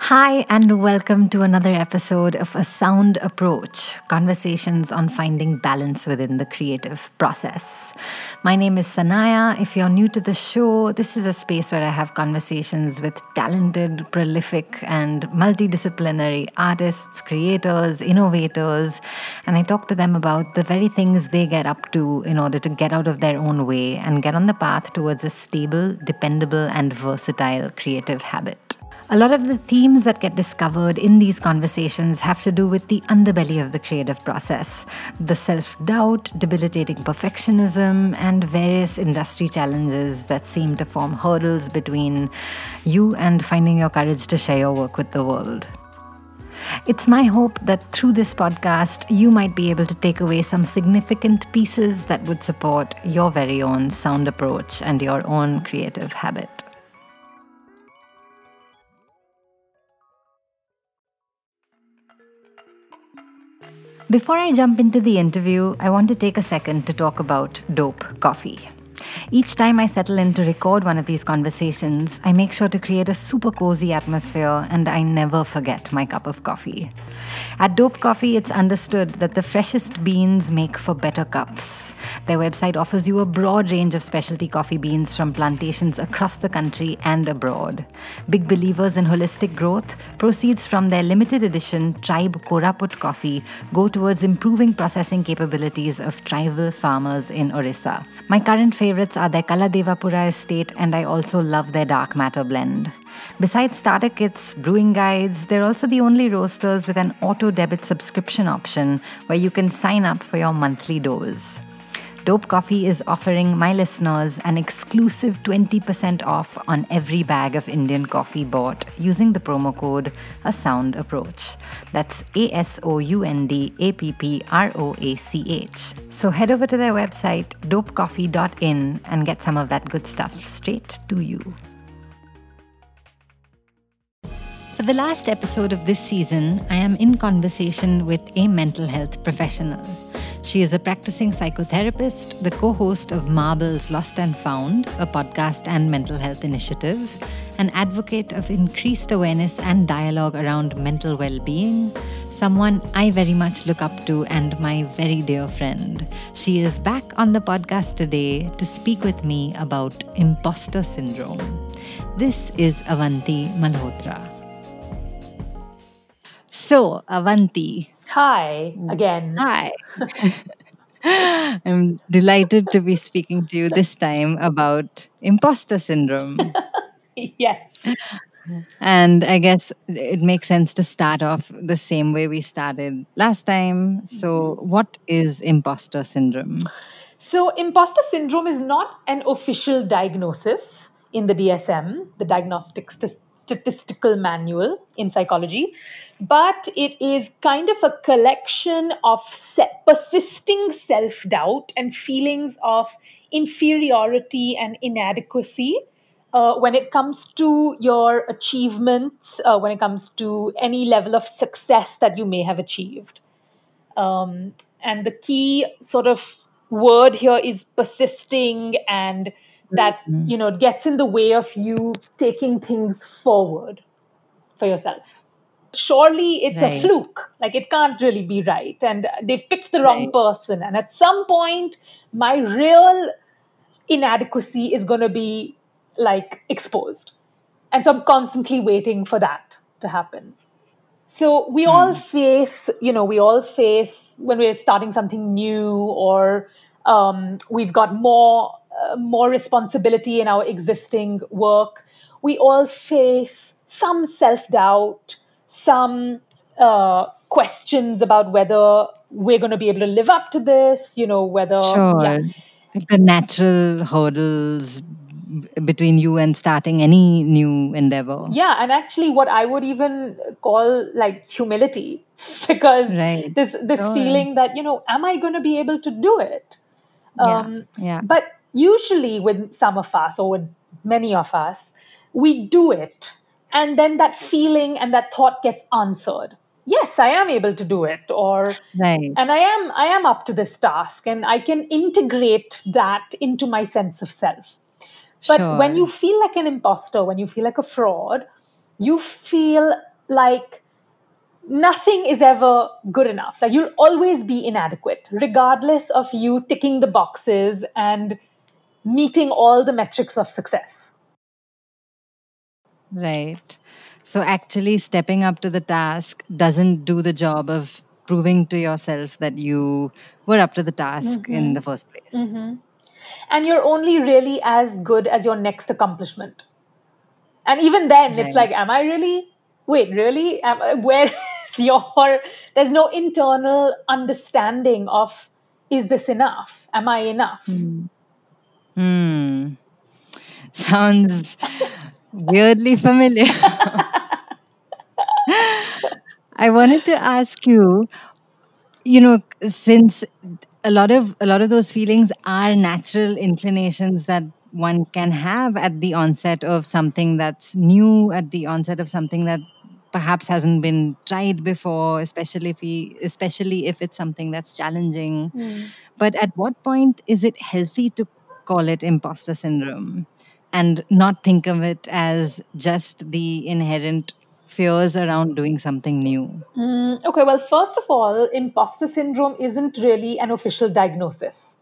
Hi, and welcome to another episode of A Sound Approach Conversations on Finding Balance Within the Creative Process. My name is Sanaya. If you're new to the show, this is a space where I have conversations with talented, prolific, and multidisciplinary artists, creators, innovators, and I talk to them about the very things they get up to in order to get out of their own way and get on the path towards a stable, dependable, and versatile creative habit. A lot of the themes that get discovered in these conversations have to do with the underbelly of the creative process the self doubt, debilitating perfectionism, and various industry challenges that seem to form hurdles between you and finding your courage to share your work with the world. It's my hope that through this podcast, you might be able to take away some significant pieces that would support your very own sound approach and your own creative habit. Before I jump into the interview, I want to take a second to talk about Dope Coffee. Each time I settle in to record one of these conversations, I make sure to create a super cozy atmosphere and I never forget my cup of coffee. At Dope Coffee, it's understood that the freshest beans make for better cups. Their website offers you a broad range of specialty coffee beans from plantations across the country and abroad. Big believers in holistic growth, proceeds from their limited edition Tribe Koraput coffee go towards improving processing capabilities of tribal farmers in Orissa. My current favorites are their Kaladevapura estate, and I also love their dark matter blend. Besides starter kits, brewing guides, they're also the only roasters with an auto debit subscription option where you can sign up for your monthly dose. Dope Coffee is offering my listeners an exclusive 20% off on every bag of Indian coffee bought using the promo code A Sound Approach. That's A S O U N D A P P R O A C H. So head over to their website, dopecoffee.in, and get some of that good stuff straight to you. For the last episode of this season, I am in conversation with a mental health professional. She is a practicing psychotherapist, the co host of Marbles Lost and Found, a podcast and mental health initiative, an advocate of increased awareness and dialogue around mental well being, someone I very much look up to, and my very dear friend. She is back on the podcast today to speak with me about imposter syndrome. This is Avanti Malhotra. So, Avanti. Hi mm. again. Hi. I'm delighted to be speaking to you this time about imposter syndrome. yes. And I guess it makes sense to start off the same way we started last time. So, mm-hmm. what is imposter syndrome? So, imposter syndrome is not an official diagnosis in the DSM, the Diagnostic St- Statistical Manual in Psychology, but it is kind of a collection of se- persisting self doubt and feelings of inferiority and inadequacy. Uh, when it comes to your achievements, uh, when it comes to any level of success that you may have achieved. Um, and the key sort of word here is persisting and that Mhm. you know gets in the way of you taking things forward for yourself surely it's a fluke. Like it can't really be right. And they've picked the wrong Right. person. And at some point my real inadequacy is going to be like exposed. And so i'm constantly waiting for that to happen. So we all face you know we all face when we're starting something new or um, we've got more uh, more responsibility in our existing work. We all face some self-doubt some uh, questions about whether we're going to be able to live up to this you know whether Sure. yeah the natural hurdles between you and starting any new endeavor. yeah and actually what i would even call like humility because Right. this this Sure. feeling that you know am i going to be able to do it Yeah. um, Yeah. but usually with some of us or with many of us we do it and then that feeling and that thought gets answered yes i am able to do it or Right. and i am i am up to this task and i can integrate that into my sense of self but when you feel like an imposter when you feel like a fraud you feel like nothing is ever good enough. Like you'll always be inadequate, regardless of you ticking the boxes and meeting all the metrics of success. Right. So actually stepping up to the task doesn't do the job of proving to yourself that you were up to the task mm-hmm. in the first place. Mm-hmm. And you're only really as good as your next accomplishment. And even then, right. it's like, am I really? Wait, really? Am, where is your? There's no internal understanding of, is this enough? Am I enough? Mm. Hmm. Sounds weirdly familiar. I wanted to ask you, you know, since a lot of a lot of those feelings are natural inclinations that one can have at the onset of something that's new, at the onset of something that perhaps hasn't been tried before, especially if we, especially if it's something that's challenging. Mm. But at what point is it healthy to call it imposter syndrome and not think of it as just the inherent fears around doing something new? Mm, okay, well, first of all, imposter syndrome isn't really an official diagnosis.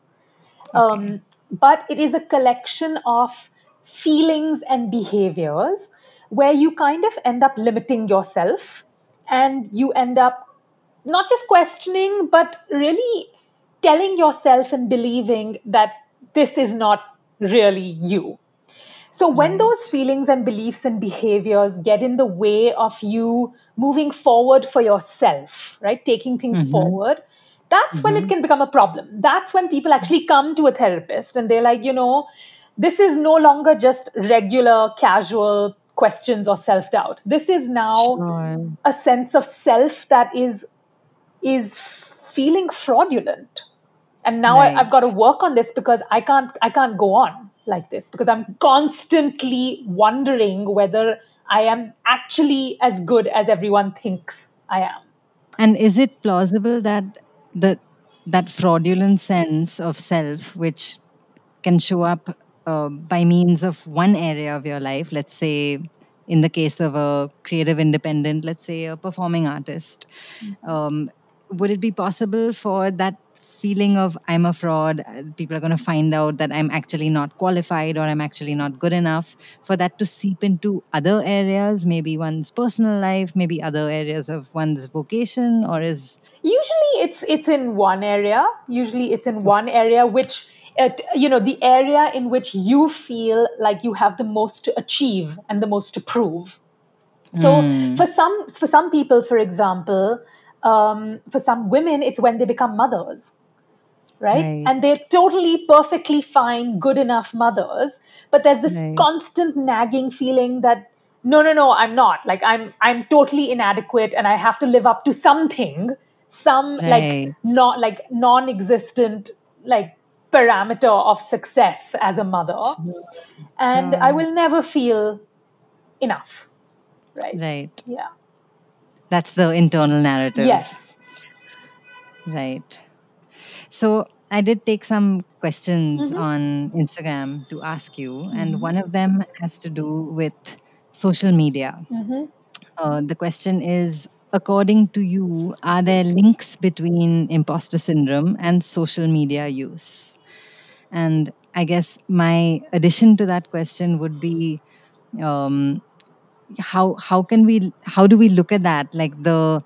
Okay. Um, but it is a collection of feelings and behaviors where you kind of end up limiting yourself and you end up not just questioning, but really telling yourself and believing that this is not really you. So, when right. those feelings and beliefs and behaviors get in the way of you moving forward for yourself, right, taking things mm-hmm. forward, that's mm-hmm. when it mm-hmm. can become a problem. That's when people actually come to a therapist and they're like, you know, this is no longer just regular, casual questions or self doubt. This is now sure. a sense of self that is is feeling fraudulent and now right. I, have got to work on this because i can't i can't go on like this because i'm constantly wondering whether i am actually as good as everyone thinks i am and is it plausible that the that fraudulent sense of self which can show up uh, by means of one area of your life let's say in the case of a creative independent let's say a performing artist mm-hmm. um, would it be possible for that feeling of I'm a fraud, uh, people are going to find out that I'm actually not qualified or I'm actually not good enough, for that to seep into other areas, maybe one's personal life, maybe other areas of one's vocation, or is usually it's it's in one area. Usually it's in one area which uh, you know the area in which you feel like you have the most to achieve and the most to prove. So mm. for some for some people, for example, um, for some women, it's when they become mothers right? right? And they're totally perfectly fine, good enough mothers. But there's this right. constant nagging feeling that no, no, no, I'm not. Like I'm I'm totally inadequate and I have to live up to something, some right. like not like non-existent like parameter of success as a mother. Mm-hmm. Sure. And sure. I will never feel enough. Right. Right. Yeah. That's the internal narrative. Yes. Right. So I did take some questions mm-hmm. on Instagram to ask you, mm-hmm. and one of them has to do with social media. Mm-hmm. Uh, the question is according to you, are there links between imposter syndrome and social media use? And I guess my addition to that question would be um, how how can we how do we look at that like the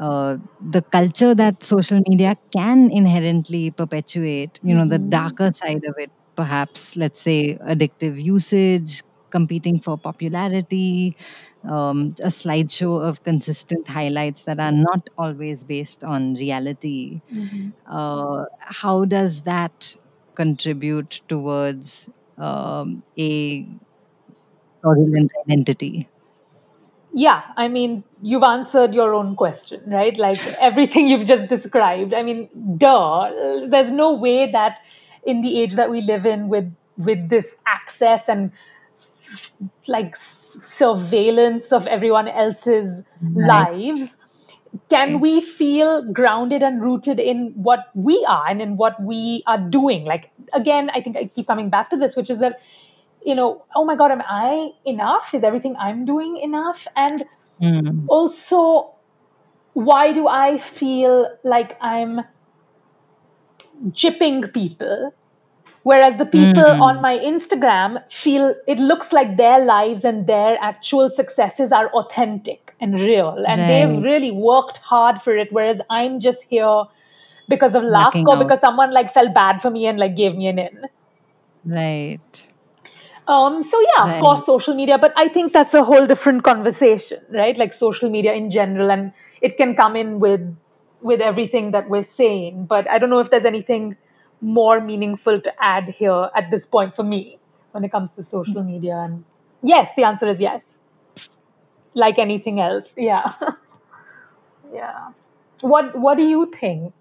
uh, the culture that social media can inherently perpetuate, you know, the mm-hmm. darker side of it, perhaps, let's say, addictive usage, competing for popularity, um, a slideshow of consistent highlights that are not always based on reality. Mm-hmm. Uh, how does that contribute towards um, a fraudulent identity? Yeah i mean you've answered your own question right? Like everything you've just described. I mean duh. There's no way that in the age that we live in with with this access and like surveillance of everyone else's right. lives can we feel grounded and rooted in what we are and in what we are doing? Like again i think i keep coming back to this which is that you know, oh my God, am I enough? Is everything I'm doing enough? And Mm. also, why do I feel like I'm jipping people? Whereas the people Mm. on my Instagram feel it looks like their lives and their actual successes are authentic and real. And they've really worked hard for it. Whereas I'm just here because of luck or because someone like felt bad for me and like gave me an in. Right. Um, so yeah, of course, social media, but I think that's a whole different conversation, right? Like social media in general, and it can come in with with everything that we're saying. But I don't know if there's anything more meaningful to add here at this point for me when it comes to social media. And yes, the answer is yes. Like anything else, yeah, yeah. What What do you think?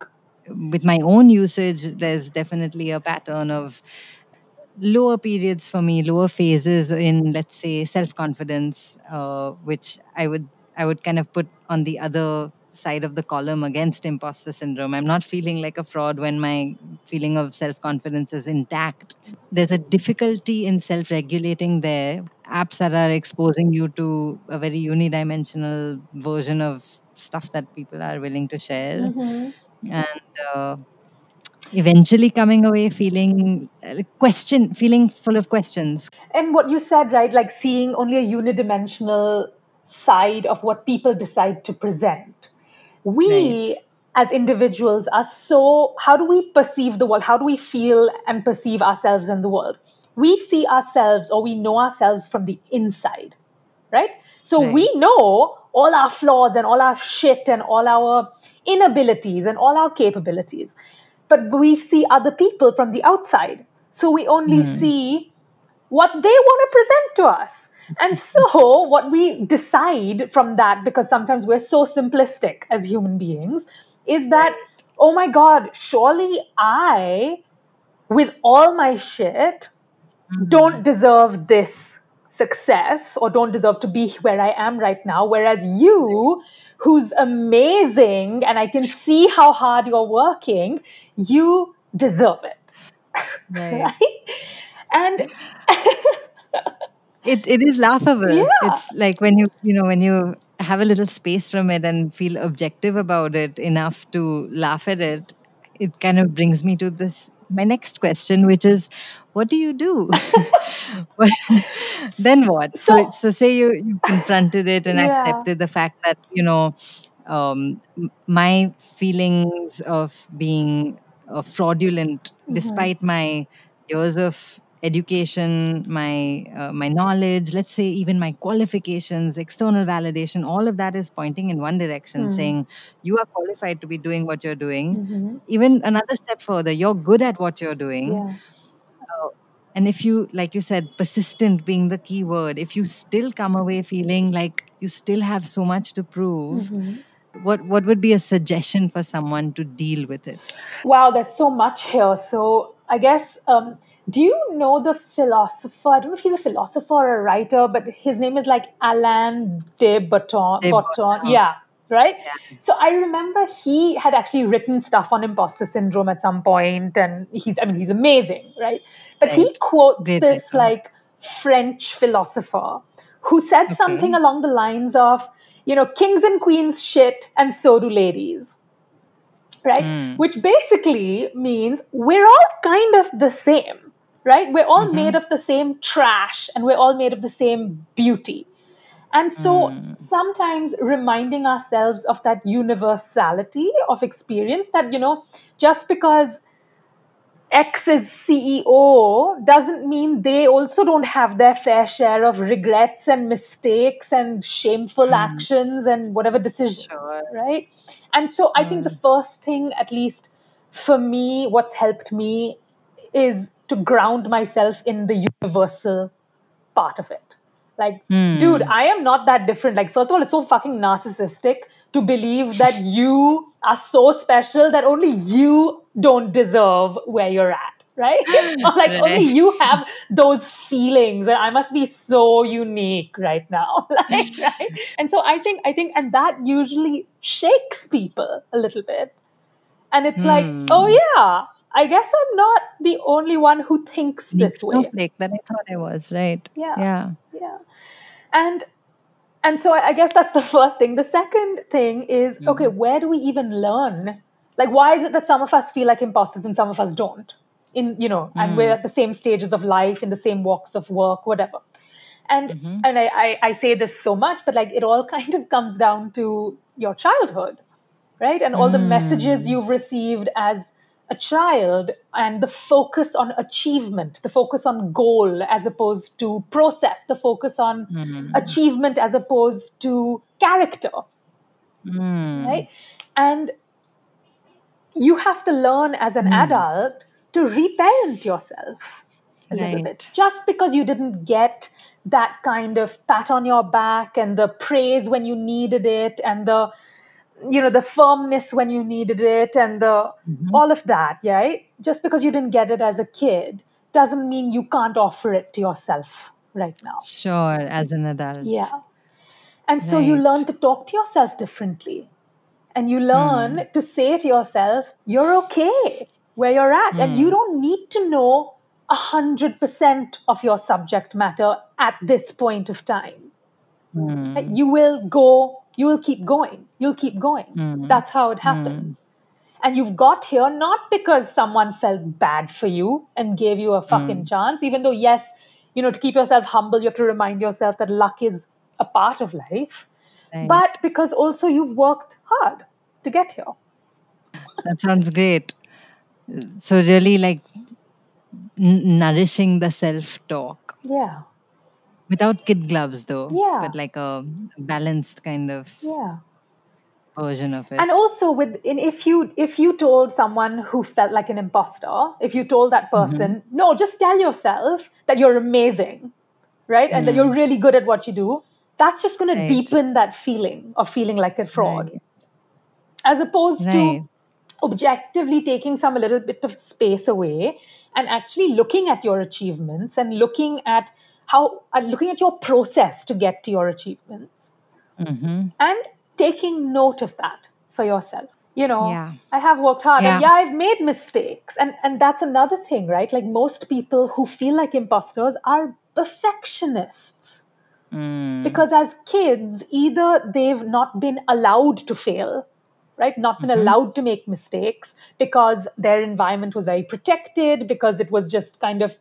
With my own usage, there's definitely a pattern of lower periods for me, lower phases in, let's say, self confidence, uh, which I would I would kind of put on the other side of the column against imposter syndrome. I'm not feeling like a fraud when my feeling of self confidence is intact. There's a difficulty in self regulating there. Apps that are exposing you to a very unidimensional version of stuff that people are willing to share. Mhm. And uh, eventually coming away feeling uh, question, feeling full of questions. And what you said, right? Like seeing only a unidimensional side of what people decide to present. We, Right. as individuals, are so. How do we perceive the world? How do we feel and perceive ourselves in the world? We see ourselves or we know ourselves from the inside, right? So Right. we know all our flaws and all our shit and all our inabilities and all our capabilities. But we see other people from the outside. So we only Hmm. see what they want to present to us. And so, what we decide from that, because sometimes we're so simplistic as human beings, is that, oh my God, surely I, with all my shit, don't deserve this success or don't deserve to be where I am right now. Whereas you, who's amazing, and I can see how hard you're working, you deserve it. Right. Right? And It it is laughable. Yeah. It's like when you you know when you have a little space from it and feel objective about it enough to laugh at it. It kind of brings me to this my next question, which is, what do you do? Well, then what? So So- so say you you confronted it and Yeah. accepted the fact that you know um, my feelings of being uh, fraudulent, Mm-hmm. despite my years of education, my uh, my knowledge, let's say even my qualifications, external validation, all of that is pointing in one direction, Hmm. saying you are qualified to be doing what you're doing. Mhm. Even another step further, you're good at what you're doing. yeah. And if you, like you said, persistent being the key word, if you still come away feeling like you still have so much to prove, Mhm. what what would be a suggestion for someone to deal with it? Wow, there's so much here. So I guess, um, do you know the philosopher? I don't know if he's a philosopher or a writer, but his name is like Alain de Botton. De Botton. Botton. Yeah, right? So I remember he had actually written stuff on imposter syndrome at some point, and he's, I mean, he's amazing, right? But he quotes Great this writer. like French philosopher who said Okay. something along the lines of, you know, kings and queens shit, and so do ladies right? Mm. Which basically means we're all kind of the same, right? We're all Mhm. made of the same trash and we're all made of the same beauty. And so Mm. sometimes reminding ourselves of that universality of experience that, you know, just because X is CEO doesn't mean they also don't have their fair share of regrets and mistakes and shameful Mm. actions and whatever decisions, Sure. right? And so I think the first thing, at least for me, what's helped me is to ground myself in the universal part of it. Like, Hmm. dude, I am not that different. Like, first of all, it's so fucking narcissistic to believe that you are so special that only you don't deserve where you're at, right? like only you have those feelings and I must be so unique right now. like, right? And so I think, I think, and that usually shakes people a little bit. And it's like, Hmm. oh yeah, I guess I'm not the only one who thinks Unique this way. snowflake that I thought I was, right? Yeah. Yeah. Yeah. And and so I I guess that's the first thing. The second thing is okay, Mm. where do we even learn? Like, why is it that some of us feel like imposters and some of us don't? In you know, and we're Mm. at the same stages of life, in the same walks of work, whatever. And Mhm. and I, I, I say this so much, but like it all kind of comes down to your childhood, right? And all the messages Mm. you've received as a child and the focus on achievement, the focus on goal as opposed to process, the focus on Mm. achievement as opposed to character, Mm. right? And you have to learn as an Mm. adult to reparent yourself a little bit. Just because you didn't get that kind of pat on your back and the praise when you needed it and the you know the firmness when you needed it and the Mhm. all of that right just because you didn't get it as a kid doesn't mean you can't offer it to yourself right now Sure, as an adult. yeah and so you learn to talk to yourself differently and you learn Mm. to say to yourself you're okay where you're at and you Mm. don't need to know 100% of your subject matter at this point of time Mm. you will go you will keep going you'll keep going Mm. that's how it happens and you've got here not because someone felt bad for you and gave you a fucking Mm. chance even though yes you know to keep yourself humble you have to remind yourself that luck is a part of life Right. but because also you've worked hard to get here That sounds great. So really like n- nourishing the self-talk yeah without kid gloves though, Yeah. but like a balanced kind of yeah version of it. and also with in, if you if you told someone who felt like an imposter if you told that mm-hmm. person no just tell yourself that you're amazing right and that mm-hmm. you're really good at what you do that's just going Right. to deepen that feeling of feeling like a fraud Right. as opposed Right. to objectively taking some a little bit of space away and actually looking at your achievements and looking at how uh, looking at your process to get to your achievements hmm and taking note of that for yourself you know Yeah. i have worked hard and Yeah. yeah i've made mistakes and and that's another thing right like most people who feel like imposters are perfectionists Mm. because as kids either they've not been allowed to fail right not been allowed to make mistakes because their environment was very protected because it was just kind of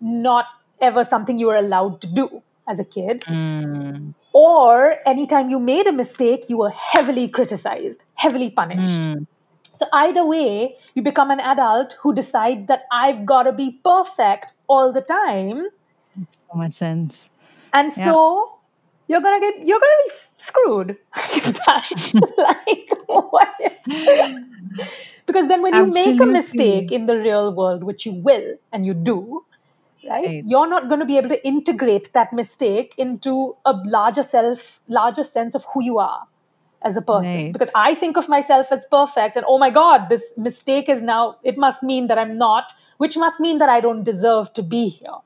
not ever something you were allowed to do as a kid Mm. or anytime you made a mistake you were heavily criticized heavily punished Mm. so either way you become an adult who decides that i've got to be perfect all the time So much sense. And Yeah. so you're gonna get you're gonna be screwed like what because then when you make a mistake in the real world which you will and you do right Right. you're not going to be able to integrate that mistake into a larger self larger sense of who you are as a person Right. because i think of myself as perfect and oh my god this mistake is now it must mean that i'm not which must mean that i don't deserve to be here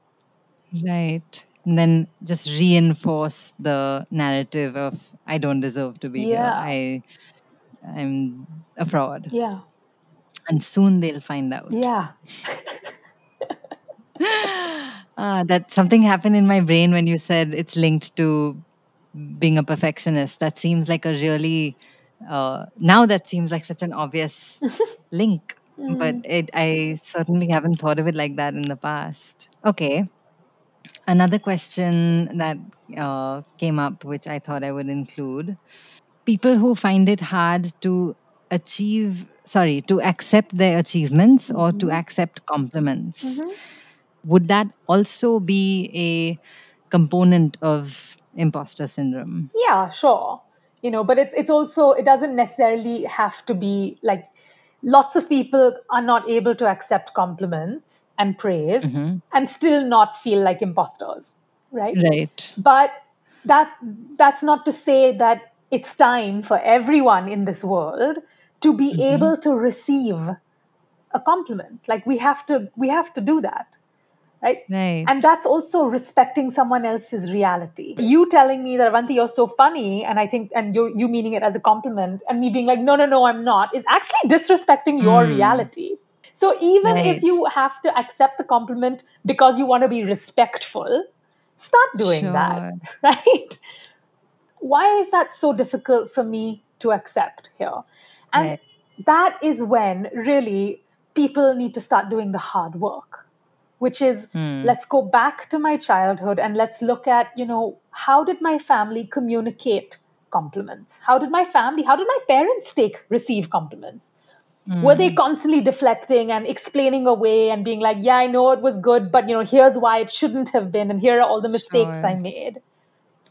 Right. And then just reinforce the narrative of I don't deserve to be Yeah. here. I I'm a fraud. yeah And soon they'll find out. yeah Ah, that something happened in my brain when you said it's linked to being a perfectionist. That seems like a really uh, now that seems like such an obvious link, but it I certainly haven't thought of it like that in the past. Okay, another question that uh, came up, which I thought I would include: people who find it hard to achieve, sorry, to accept their achievements or to accept compliments would that also be a component of imposter syndrome? Yeah, sure. You know, but it's it's also it doesn't necessarily have to be like lots of people are not able to accept compliments and praise mm-hmm. and still not feel like imposters, right? Right. But that that's not to say that it's time for everyone in this world to be mm-hmm. able to receive a compliment. Like we have to we have to do that. Right? Right. And that's also respecting someone else's reality. You telling me that Avanti, you're so funny, and I think, and you you meaning it as a compliment, and me being like, no, no, no, I'm not, is actually disrespecting your hmm. reality. So even if you have to accept the compliment because you want to be respectful, start doing that, right? Why is that so difficult for me to accept here? And Right. that is when really people need to start doing the hard work, which is Hmm. let's go back to my childhood and let's look at, you know, how did my family communicate compliments? How did my family, how did my parents take receive compliments? Were they constantly deflecting and explaining away and being like, yeah, I know it was good, but you know, here's why it shouldn't have been, and here are all the mistakes I made.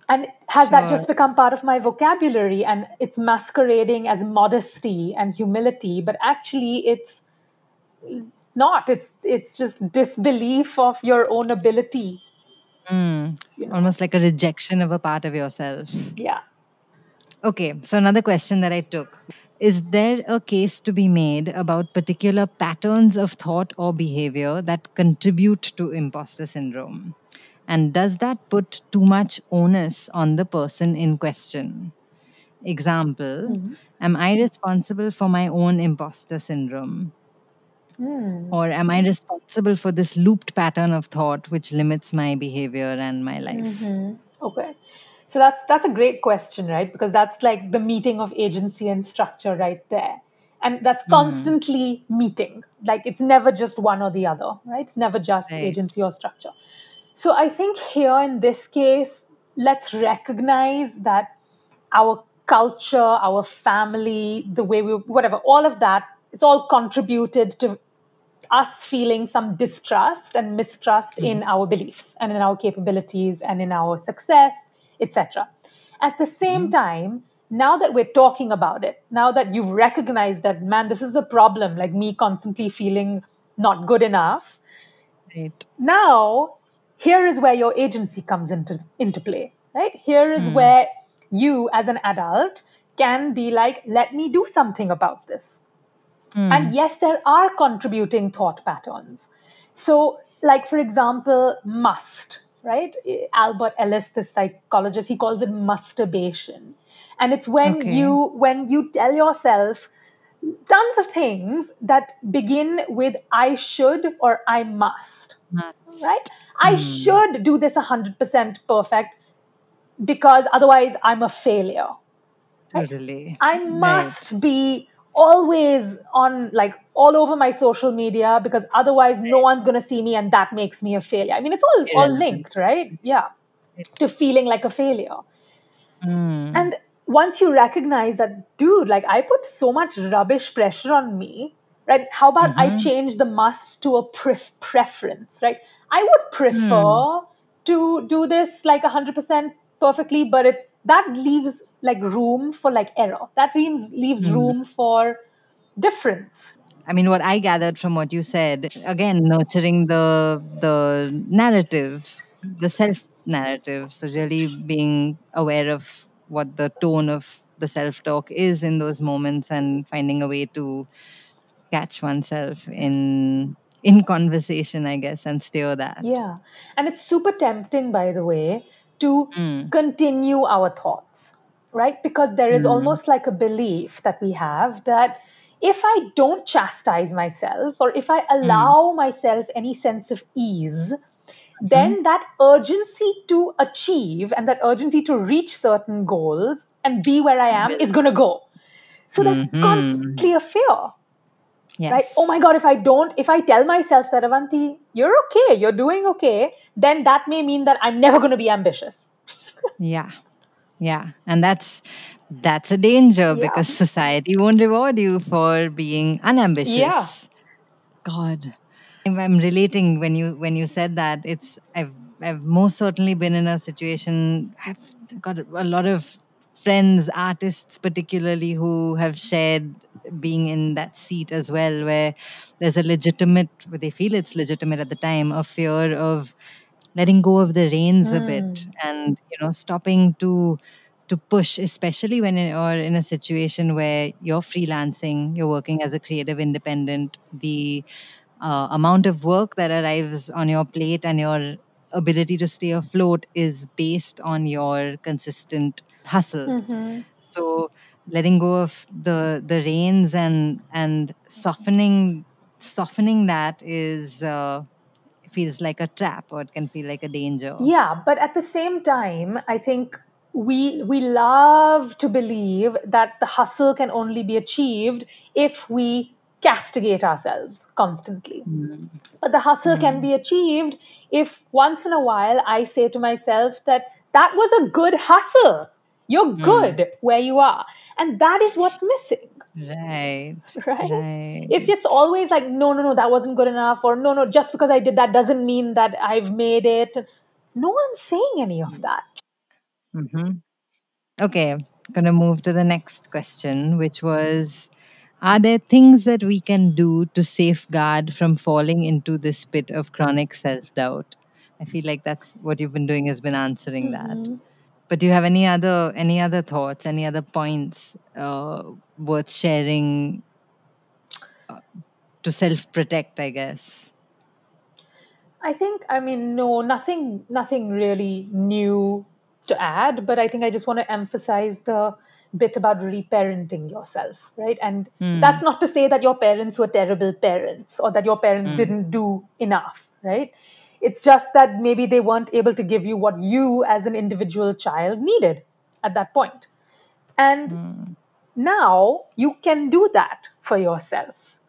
And has that just become part of my vocabulary and it's masquerading as modesty and humility, but actually it's not. It's it's just disbelief of your own ability. Hmm. You know. Almost like a rejection of a part of yourself. Yeah. Okay, so another question that I took is there a case to be made about particular patterns of thought or behavior that contribute to imposter syndrome? And does that put too much onus on the person in question? Example Mhm. Am I responsible for my own imposter syndrome? Hmm. Or am I responsible for this looped pattern of thought which limits my behavior and my life? Mhm. Okay. So that's that's a great question, right? Because that's like the meeting of agency and structure right there. And that's Hmm. constantly meeting. Like it's never just one or the other, right? It's never just Right. agency or structure. So I think here in this case, let's recognize that our culture, our family, the way we, whatever, all of that, it's all contributed to us feeling some distrust and mistrust in mm-hmm. our beliefs and in our capabilities and in our success, etc. At the same mm-hmm. time, now that we're talking about it, now that you've recognized that, man, this is a problem, like me constantly feeling not good enough, Right. now here is where your agency comes into into play right? Here is mm-hmm. where you as an adult can be like let me do something about this Hmm. and yes there are contributing thought patterns so like for example must right albert ellis the psychologist he calls it musturbation and it's when Okay. you when you tell yourself tons of things that begin with i should or i must Must. right? I hmm. should do this 100% perfect because otherwise I'm a failure. Totally. I Right. must be always on like all over my social media because otherwise no one's going to see me and that makes me a failure. I mean it's all all linked, right? Yeah. To feeling like a failure. Mm. And once you recognize that, dude, like I put so much rubbish pressure on me, right? How about I change the must to a pref- preference, right? I would prefer to do this like 100% perfectly, but it that leaves like room for like error. That leaves leaves room for difference. I mean, what I gathered from what you said, again, nurturing the the narrative, the self narrative. So really being aware of what the tone of the self talk is in those moments and finding a way to catch oneself in in conversation, I guess, and steer that. Yeah. And it's super tempting, by the way, to Mm. continue our thoughts, right? Because there is Mm. almost like a belief that we have that if I don't chastise myself or if I allow myself any sense of ease, then that urgency to achieve and that urgency to reach certain goals and be where I am is going to go. So there's Mhm. constantly a fear Yes. right? Oh my God, if I don't, if I tell myself that, Avanti, you're okay, you're doing okay, then that may mean that I'm never going to be ambitious. Yeah. Yeah. And that's that's a danger Yeah. because society won't reward you for being unambitious. yeah. God. I'm, I'm relating when you when you said that it's I've I've most certainly been in a situation I've got a lot of friends artists particularly who have shared being in that seat as well where there's a legitimate they feel it's legitimate at the time a fear of letting go of the reins a bit and you know stopping to to push especially when you're in a situation where you're freelancing you're working as a creative independent the uh, amount of work that arrives on your plate and your ability to stay afloat is based on your consistent hustle. So letting go of the the reins and and softening softening that is uh, feels like a trap or it can feel like a danger. Yeah, but at the same time, I think we we love to believe that the hustle can only be achieved if we castigate ourselves constantly. Mm. But the hustle can be achieved if once in a while I say to myself that that was a good hustle. You're good where you are. And that is what's missing, Right. right? Right. If it's always like, no, no, no, that wasn't good enough, or no, no, just because I did that doesn't mean that I've made it. No one's saying any of that. Mm-hmm. Okay, gonna move to the next question, which was Are there things that we can do to safeguard from falling into this pit of chronic self doubt? I feel like that's what you've been doing has been answering that. But do you have any other any other thoughts, any other points uh, worth sharing uh, to self protect? I guess. I think, I mean, no, nothing, nothing really new to add, but I think I just want to emphasize the bit about reparenting yourself, right? And that's not to say that your parents were terrible parents or that your parents didn't do enough, right? It's just that maybe they weren't able to give you what you as an individual child needed at that point. And now you can do that for yourself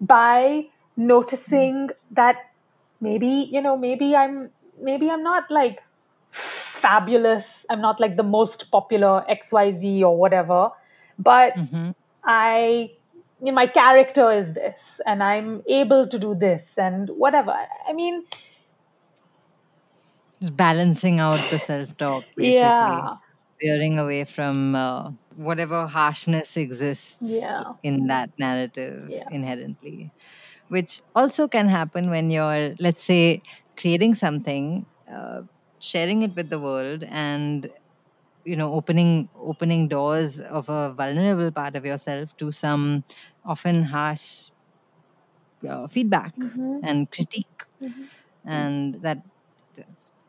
by noticing that maybe you know maybe i'm maybe i'm not like fabulous i'm not like the most popular xyz or whatever but Mhm. i you know, my character is this and i'm able to do this and whatever i mean Just balancing out the self talk, basically. yeah veering away from uh, whatever harshness exists Yeah. in that narrative Yeah. inherently which also can happen when you're let's say creating something uh, sharing it with the world and you know opening opening doors of a vulnerable part of yourself to some often harsh uh, feedback Mhm. and critique Mhm. and that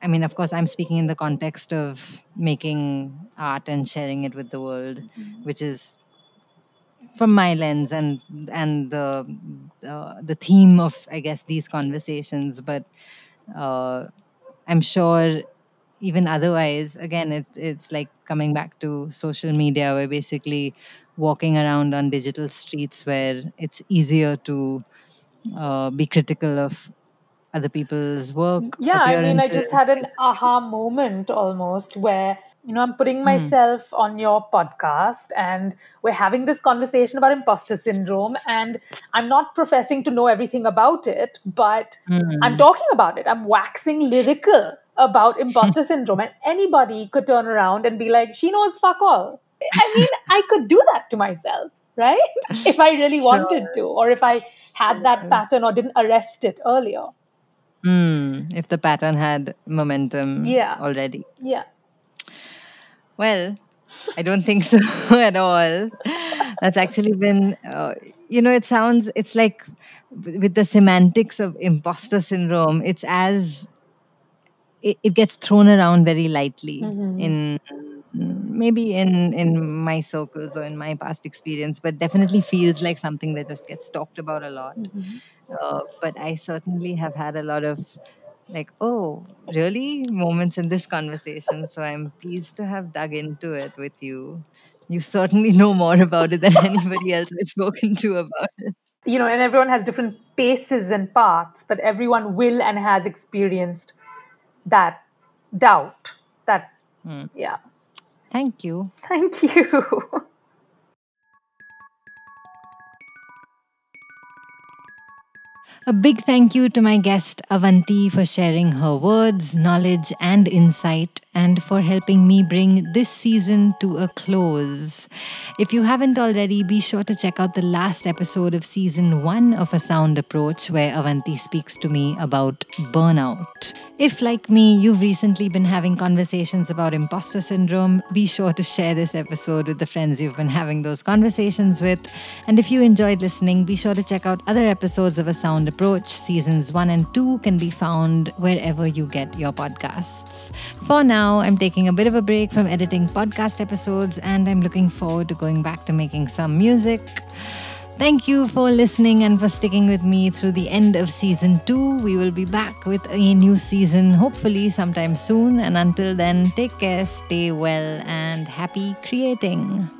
i mean of course i'm speaking in the context of making art and sharing it with the world which is from my lens and and the uh, the theme of i guess these conversations. But uh, i'm sure even otherwise again it, it's like coming back to social media where basically walking around on digital streets where it's easier to uh, be critical of other people's work yeah i mean i just had an aha moment almost where you know i'm putting Hmm. myself on your podcast and we're having this conversation about imposter syndrome and i'm not professing to know everything about it but Hmm. i'm talking about it. I'm waxing lyrical about imposter syndrome and anybody could turn around and be like she knows fuck all. I mean i could do that to myself right? If i really wanted to or if i had that pattern or didn't arrest it earlier Hmm, if the pattern had momentum Yeah. already. yeah Well, I don't think so at all. That's actually been, uh, you know, it sounds, it's like with the semantics of imposter syndrome, it's as, it, it gets thrown around very lightly Mhm. in maybe in in my circles or in my past experience but definitely feels like something that just gets talked about a lot uh, but I certainly have had a lot of like, oh, really? Moments in this conversation. So I'm pleased to have dug into it with you. You certainly know more about it than anybody else I've spoken to about it. you know, and everyone has different paces and paths, but everyone will and has experienced that doubt. That, Hmm. yeah. Thank you. Thank you. A big thank you to my guest Avanti for sharing her words, knowledge, and insight, and for helping me bring this season to a close. If you haven't already, be sure to check out the last episode of season one of A Sound Approach, where Avanti speaks to me about burnout. If, like me, you've recently been having conversations about imposter syndrome, be sure to share this episode with the friends you've been having those conversations with. And if you enjoyed listening, be sure to check out other episodes of A Sound Approach. Seasons 1 and 2 can be found wherever you get your podcasts. For now, I'm taking a bit of a break from editing podcast episodes and I'm looking forward to going back to making some music. Thank you for listening and for sticking with me through the end of season two. We will be back with a new season, hopefully sometime soon. And until then, take care, stay well, and happy creating.